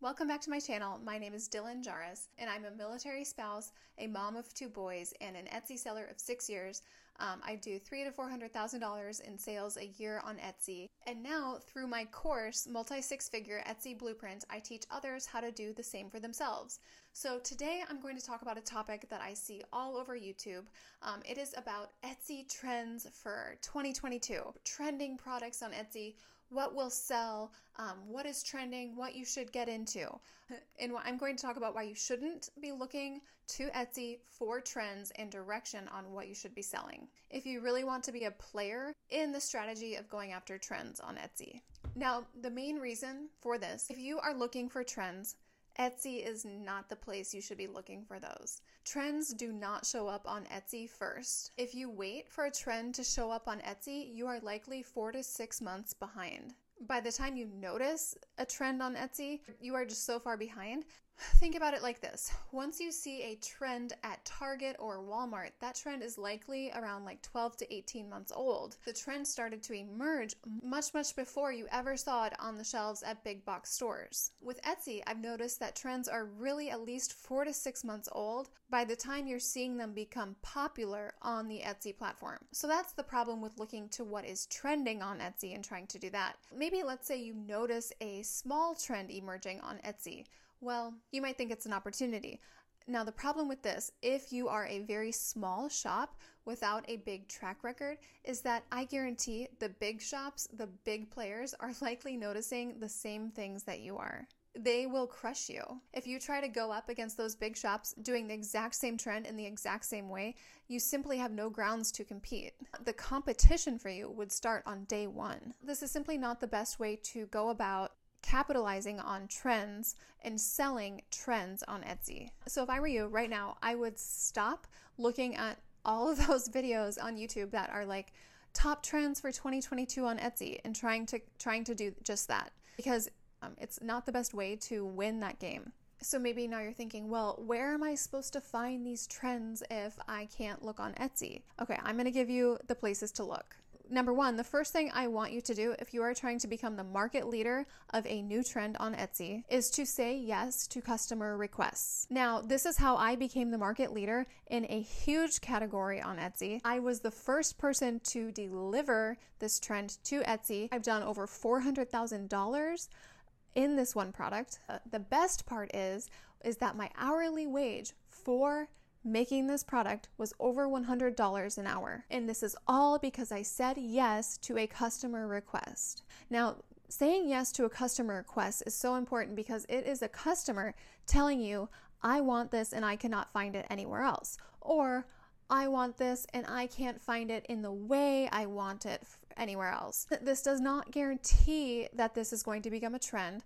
Welcome back to my channel. My name is Dylan Jahraus, and I'm a military spouse, a mom of two boys, and an Etsy seller of six years. Um, I do three to four hundred thousand dollars in sales a year on Etsy, and now through my course, Multi Six Figure Etsy Blueprint, I teach others how to do the same for themselves. So today I'm going to talk about a topic that I see all over YouTube. Um, it is about Etsy trends for 2022, trending products on Etsy what will sell, um, what is trending, what you should get into. And I'm going to talk about why you shouldn't be looking to Etsy for trends and direction on what you should be selling. If you really want to be a player in the strategy of going after trends on Etsy. Now, the main reason for this, if you are looking for trends, Etsy is not the place you should be looking for those. Trends do not show up on Etsy first. If you wait for a trend to show up on Etsy, you are likely four to six months behind. By the time you notice a trend on Etsy, you are just so far behind Think about it like this. Once you see a trend at Target or Walmart, that trend is likely around like 12 to 18 months old. The trend started to emerge much, much before you ever saw it on the shelves at big box stores. With Etsy, I've noticed that trends are really at least four to six months old by the time you're seeing them become popular on the Etsy platform. So that's the problem with looking to what is trending on Etsy and trying to do that. Maybe let's say you notice a small trend emerging on Etsy well, you might think it's an opportunity. Now, the problem with this, if you are a very small shop without a big track record, is that I guarantee the big shops, the big players, are likely noticing the same things that you are they will crush you. If you try to go up against those big shops doing the exact same trend in the exact same way, you simply have no grounds to compete. The competition for you would start on day one. This is simply not the best way to go about capitalizing on trends and selling trends on Etsy. So if I were you right now, I would stop looking at all of those videos on YouTube that are like top trends for 2022 on Etsy and trying to trying to do just that because um, it's not the best way to win that game. So maybe now you're thinking, well, where am I supposed to find these trends if I can't look on Etsy? Okay, I'm going to give you the places to look number one, the first thing I want you to do if you are trying to become the market leader of a new trend on Etsy is to say yes to customer requests. Now, this is how I became the market leader in a huge category on Etsy. I was the first person to deliver this trend to Etsy. I've done over $400,000 in this one product. Uh, the best part is is that my hourly wage for making this product was over $100 an hour. And this is all because I said yes to a customer request. Now, saying yes to a customer request is so important because it is a customer telling you, I want this and I cannot find it anywhere else. Or, I want this and I can't find it in the way I want it anywhere else. This does not guarantee that this is going to become a trend,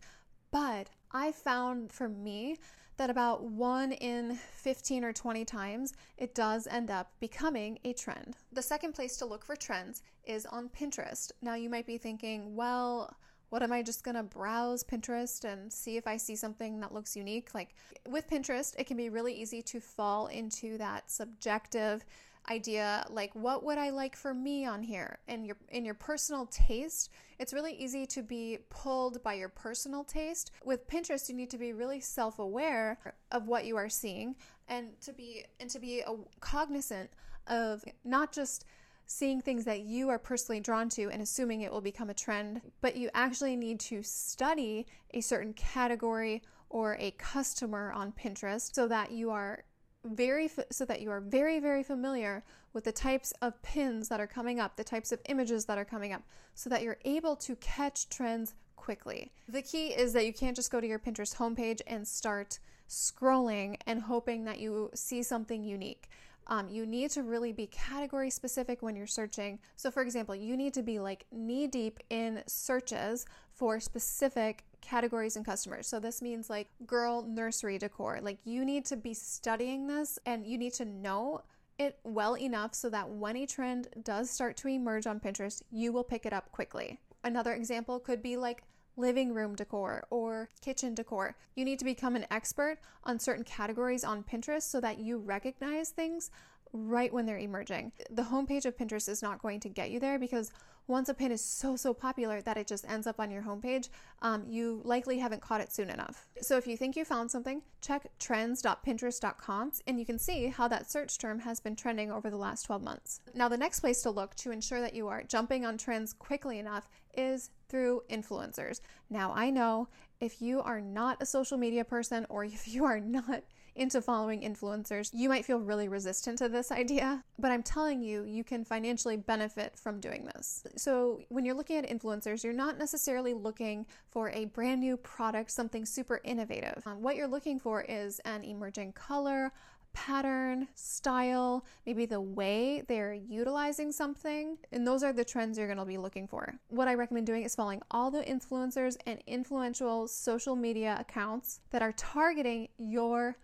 but I found for me that about one in 15 or 20 times it does end up becoming a trend. The second place to look for trends is on Pinterest. Now you might be thinking, well, what am I just gonna browse Pinterest and see if I see something that looks unique? Like with Pinterest, it can be really easy to fall into that subjective idea like what would I like for me on here? And your in your personal taste it's really easy to be pulled by your personal taste. With Pinterest you need to be really self-aware of what you are seeing and to be and to be a, cognizant of not just seeing things that you are personally drawn to and assuming it will become a trend but you actually need to study a certain category or a customer on Pinterest so that you are very so that you are very very familiar with the types of pins that are coming up, the types of images that are coming up so that you're able to catch trends quickly. The key is that you can't just go to your Pinterest homepage and start scrolling and hoping that you see something unique. Um, you need to really be category specific when you're searching. So, for example, you need to be like knee deep in searches for specific categories and customers. So, this means like girl nursery decor. Like, you need to be studying this and you need to know it well enough so that when a trend does start to emerge on Pinterest, you will pick it up quickly. Another example could be like living room decor or kitchen decor. You need to become an expert on certain categories on Pinterest so that you recognize things right when they're emerging. The homepage of Pinterest is not going to get you there because once a pin is so, so popular that it just ends up on your homepage, um, you likely haven't caught it soon enough. So if you think you found something, check trends.pinterest.com and you can see how that search term has been trending over the last 12 months. Now, the next place to look to ensure that you are jumping on trends quickly enough is through influencers. Now, I know if you are not a social media person or if you are not into following influencers, you might feel really resistant to this idea, but I'm telling you, you can financially benefit from doing this. So, when you're looking at influencers, you're not necessarily looking for a brand new product, something super innovative. Um, what you're looking for is an emerging color, pattern, style, maybe the way they're utilizing something. And those are the trends you're going to be looking for. What I recommend doing is following all the influencers and influential social media accounts that are targeting your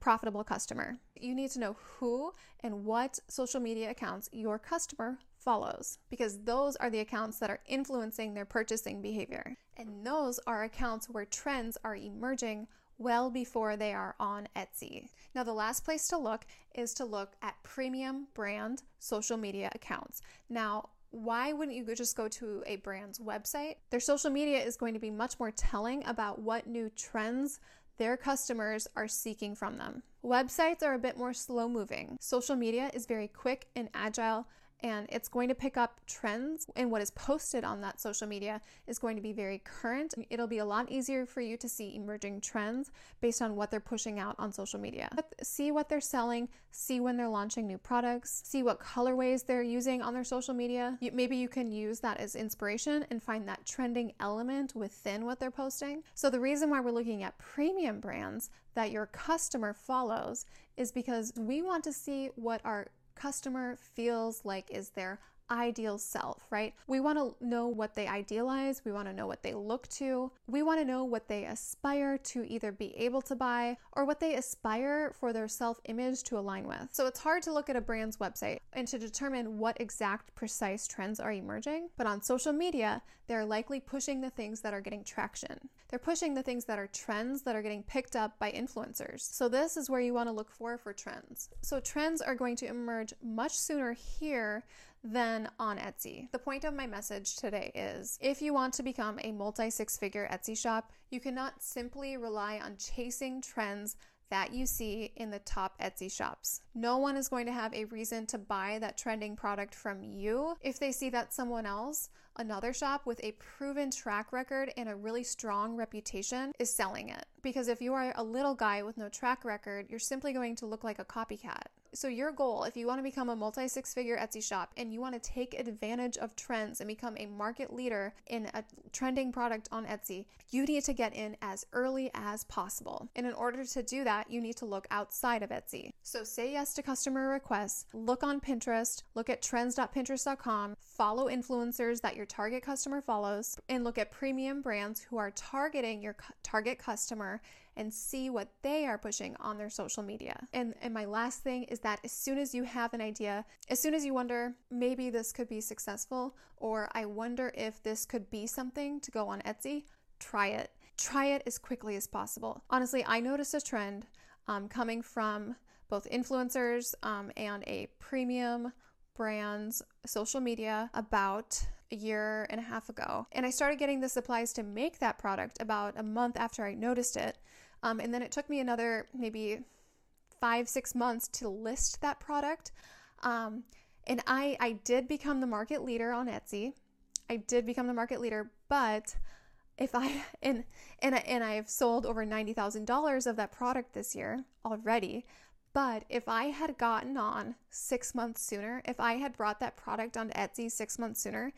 profitable customer. You need to know who and what social media accounts your customer follows because those are the accounts that are influencing their purchasing behavior. And those are accounts where trends are emerging well before they are on Etsy. Now, the last place to look is to look at premium brand social media accounts. Now, why wouldn't you just go to a brand's website? Their social media is going to be much more telling about what new trends their customers are seeking from them. Websites are a bit more slow moving. Social media is very quick and agile and it's going to pick up trends and what is posted on that social media is going to be very current. It'll be a lot easier for you to see emerging trends based on what they're pushing out on social media. See what they're selling, see when they're launching new products, see what colorways they're using on their social media. maybe you can use that as inspiration and find that trending element within what they're posting. So the reason why we're looking at premium brands that your customer follows is because we want to see what our customer feels like is their ideal self, right? We want to know what they idealize, we want to know what they look to, we want to know what they aspire to either be able to buy or what they aspire for their self image to align with. So it's hard to look at a brand's website and to determine what exact precise trends are emerging, but on social media, they're likely pushing the things that are getting traction. They're pushing the things that are trends that are getting picked up by influencers. So this is where you want to look for for trends. So trends are going to emerge much sooner here than on Etsy. The point of my message today is if you want to become a multi six figure Etsy shop, you cannot simply rely on chasing trends that you see in the top Etsy shops. No one is going to have a reason to buy that trending product from you if they see that someone else, another shop with a proven track record and a really strong reputation, is selling it. Because if you are a little guy with no track record, you're simply going to look like a copycat. So, your goal, if you want to become a multi six figure Etsy shop and you want to take advantage of trends and become a market leader in a trending product on Etsy, you need to get in as early as possible. And in order to do that, you need to look outside of Etsy. So, say yes to customer requests, look on Pinterest, look at trends.pinterest.com, follow influencers that your target customer follows, and look at premium brands who are targeting your target customer and see what they are pushing on their social media. And and my last thing is that as soon as you have an idea, as soon as you wonder maybe this could be successful or I wonder if this could be something to go on Etsy, try it. Try it as quickly as possible. Honestly, I noticed a trend um, coming from both influencers um, and a premium brand's social media about a year and a half ago. And I started getting the supplies to make that product about a month after I noticed it. Um, and then it took me another maybe five, six months to list that product. Um, and I, I did become the market leader on Etsy. I did become the market leader, but if I and and and I've sold over ninety thousand dollars of that product this year already. But if I had gotten on six months sooner, if I had brought that product onto Etsy six months sooner,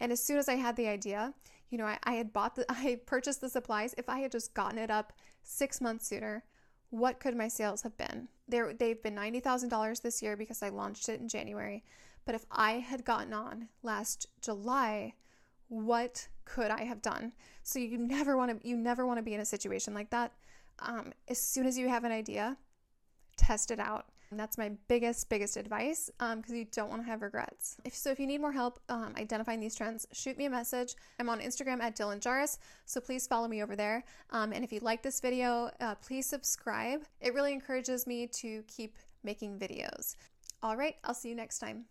and as soon as I had the idea, you know, I, I had bought the, I purchased the supplies. If I had just gotten it up six months sooner, what could my sales have been? There, they've been ninety thousand dollars this year because I launched it in January. But if I had gotten on last July, what could I have done? So you never want to, you never want to be in a situation like that. Um, as soon as you have an idea, test it out. And that's my biggest, biggest advice because um, you don't want to have regrets. If, so, if you need more help um, identifying these trends, shoot me a message. I'm on Instagram at Dylan Jahraus, so please follow me over there. Um, and if you like this video, uh, please subscribe. It really encourages me to keep making videos. All right, I'll see you next time.